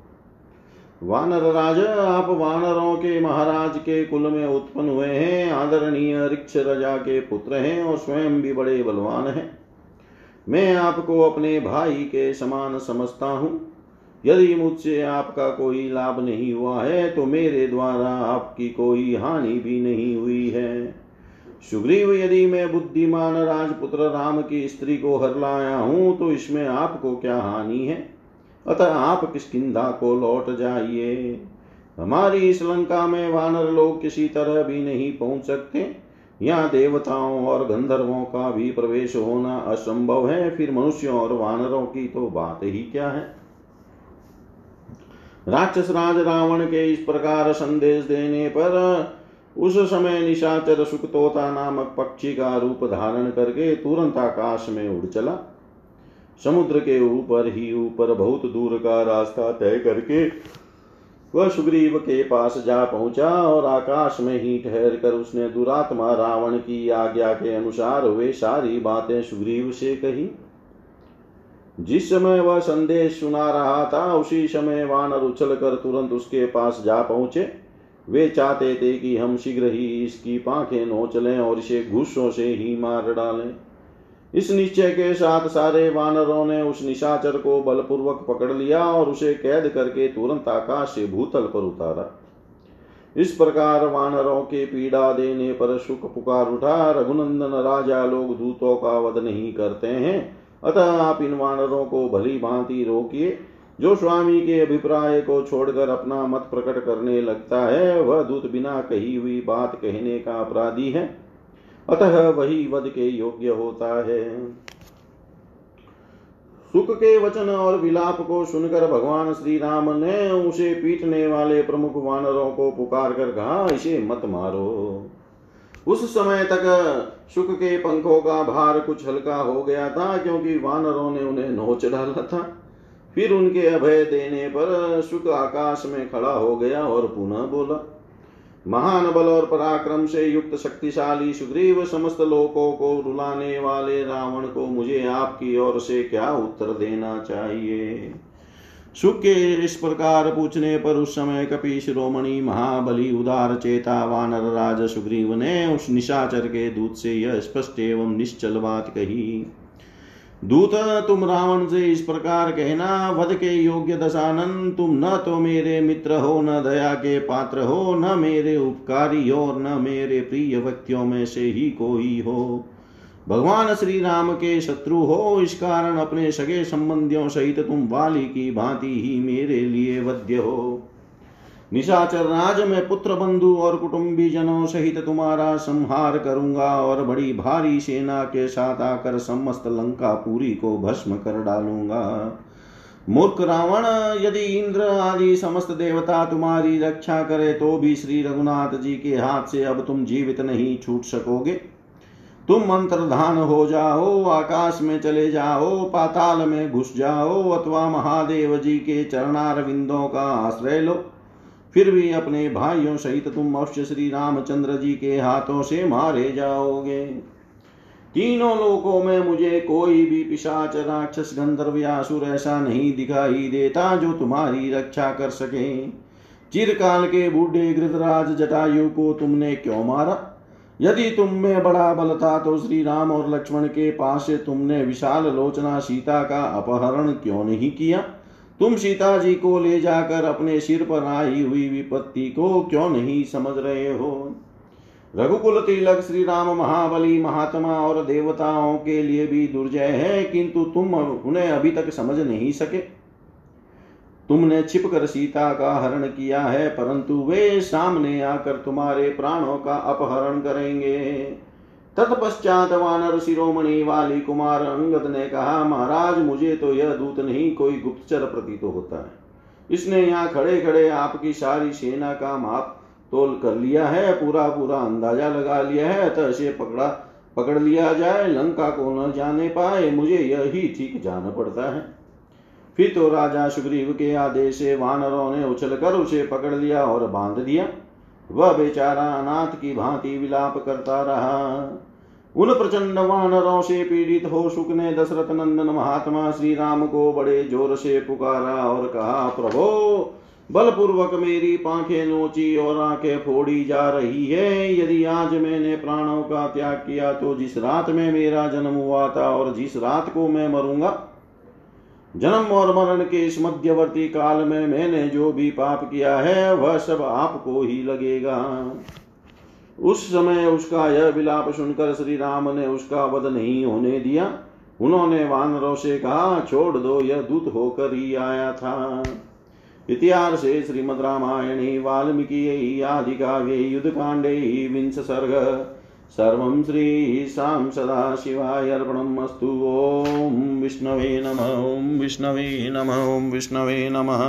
वानर राज, आप वानरों के महाराज के कुल में उत्पन्न हुए हैं, आदरणीय रिक्ष रजा के पुत्र हैं और स्वयं भी बड़े बलवान हैं। मैं आपको अपने भाई के समान समझता हूँ। यदि मुझसे आपका कोई लाभ नहीं हुआ है तो मेरे द्वारा आपकी कोई हानि भी नहीं हुई है। सुग्रीव, यदि मैं बुद्धिमान राजपुत्र राम की स्त्री को हर लाया हूँ तो इसमें आपको क्या हानि है? अतः आप किसकिदा को लौट जाइए। हमारी इस लंका में वानर लोग किसी तरह भी नहीं पहुँच सकते। यहाँ देवताओं और गंधर्वों का भी प्रवेश होना असंभव है। फिर मनुष्यों और वानरों की तो बात ही क्या है? राक्षस राज रावण के इस प्रकार संदेश देने पर उस समय निशाचर सुखतोता नामक पक्षी का रूप धारण करके तुरंत आकाश में उड़ चला। समुद्र के ऊपर ही ऊपर बहुत दूर का रास्ता तय करके वह सुग्रीव के पास जा पहुँचा और आकाश में ही ठहर कर उसने दुरात्मा रावण की आज्ञा के अनुसार वे सारी बातें सुग्रीव से कही। जिस समय वह संदेश सुना रहा था, उसी समय वानर उछल कर तुरंत उसके पास जा पहुँचे। वे चाहते थे कि हम शीघ्र ही इसकी पांखें नोच लें और इसे घुस्सों से ही मार डालें। इस निश्चय के साथ सारे वानरों ने उस निशाचर को बलपूर्वक पकड़ लिया और उसे कैद करके तुरंत आकाश से भूतल पर उतारा। इस प्रकार वानरों के पीड़ा देने पर सुख पुकार उठा। रघुनंदन राजा लोग दूतों का वध नहीं करते हैं। अतः आप इन वानरों को भली भांति रोकिए। जो स्वामी के अभिप्राय को छोड़कर अपना मत प्रकट करने लगता है, वह दूत बिना कही हुई बात कहने का अपराधी है। अतः वही वध के योग्य होता है। सुख के वचन और विलाप को सुनकर भगवान श्री राम ने उसे पीटने वाले प्रमुख वानरों को पुकार कर कहा, इसे मत मारो। उस समय तक शुक के पंखों का भार कुछ हल्का हो गया था, क्योंकि वानरों ने उन्हें नोच डाला था। फिर उनके अभय देने पर शुक आकाश में खड़ा हो गया और पुनः बोला, महान बल और पराक्रम से युक्त शक्तिशाली सुग्रीव, समस्त लोकों को रुलाने वाले रावण को मुझे आपकी ओर से क्या उत्तर देना चाहिए? सुख के इस प्रकार पूछने पर उस समय कपि शिरोमणि महाबली उदार चेता वानर राज सुग्रीव ने उस निशाचर के दूत से यह स्पष्ट एवं निश्चल बात कही, दूत, तुम रावण से इस प्रकार कहना, वध के योग्य दशानन, तुम न तो मेरे मित्र हो, न दया के पात्र हो, न मेरे उपकारी हो न मेरे प्रिय व्यक्तियों में से ही कोई हो। भगवान श्री राम के शत्रु हो, इस कारण अपने सगे संबंधियों सहित तुम वाली की भांति ही मेरे लिए वध्य हो। निशाचर राज में पुत्र बंधु और कुटुंबी जनों सहित तुम्हारा संहार करूँगा और बड़ी भारी सेना के साथ आकर समस्त लंका पूरी को भस्म कर डालूँगा। मूर्ख रावण, यदि इंद्र आदि समस्त देवता तुम्हारी रक्षा करे तो भी श्री रघुनाथ जी के हाथ से अब तुम जीवित नहीं छूट सकोगे। तुम अंतर्धान हो जाओ, आकाश में चले जाओ, पाताल में घुस जाओ, अथवा महादेव जी के चरणार विंदों का आश्रय लो। फिर भी अपने भाइयों सहित तुम अवश्य श्री रामचंद्र जी के हाथों से मारे जाओगे। तीनों लोकों में मुझे कोई भी पिशाच, राक्षस, गंधर्व या असुर ऐसा नहीं दिखाई देता जो तुम्हारी रक्षा कर सके। चिरकाल के बूढ़े गृतराज जटायु को तुमने क्यों मारा? यदि तुम में बड़ा बल था तो श्री राम और लक्ष्मण के पास से तुमने विशाल लोचना सीता का अपहरण क्यों नहीं किया? तुम सीता जी को ले जाकर अपने सिर पर आई हुई विपत्ति को क्यों नहीं समझ रहे हो? रघुकुल तिलक श्री राम महाबली, महात्मा और देवताओं के लिए भी दुर्जय है, किंतु तुम उन्हें अभी तक समझ नहीं सके। तुमने छिप कर सीता का हरण किया है, परंतु वे सामने आकर तुम्हारे प्राणों का अपहरण करेंगे। तत्पश्चात वानर शिरोमणि वाली कुमार अंगद ने कहा, महाराज, मुझे तो यह दूत नहीं, कोई गुप्तचर प्रतीत तो होता है। इसने यहाँ खड़े खड़े आपकी सारी सेना का माप तोल कर लिया है पूरा पूरा अंदाज़ा लगा लिया है, अतः इसे पकड़ा, पकड़ लिया जाए, लंका को न जाने पाए, मुझे यही ठीक जाना पड़ता है। फिर तो राजा सुग्रीव के आदेश से वानरों ने उछल कर उसे पकड़ लिया और बाँध दिया। वह बेचारा अनाथ की भांति विलाप करता रहा। उन प्रचंड वानरों से पीड़ित हो सुख ने दशरथ नंदन महात्मा श्री राम को बड़े ज़ोर से पुकारा और कहा, प्रभो, बलपूर्वक मेरी पांखें नोची और आँखें फोड़ी जा रही है। यदि आज मैंने प्राणों का त्याग किया तो जिस रात में मेरा जन्म हुआ था और जिस रात को मैं मरूँगा जन्म और मरण के इस मध्यवर्ती काल में मैंने जो भी पाप किया है, वह सब आपको ही लगेगा। उस समय उसका यह विलाप सुनकर श्री राम ने उसका वध नहीं होने दिया। उन्होंने वानरों से कहा, छोड़ दो, यह दूत होकर ही आया था। इतिहास से श्रीमद रामायणे, वाल्मीकि, आदि काव्ये, युद्ध कांडे, विंश सर्ग सर्वं श्रीशां सदाशिवाय अर्पणम् अस्तु ॐ विष्णवे नमः ॐ विष्णवे नमः विष्णवे नमः।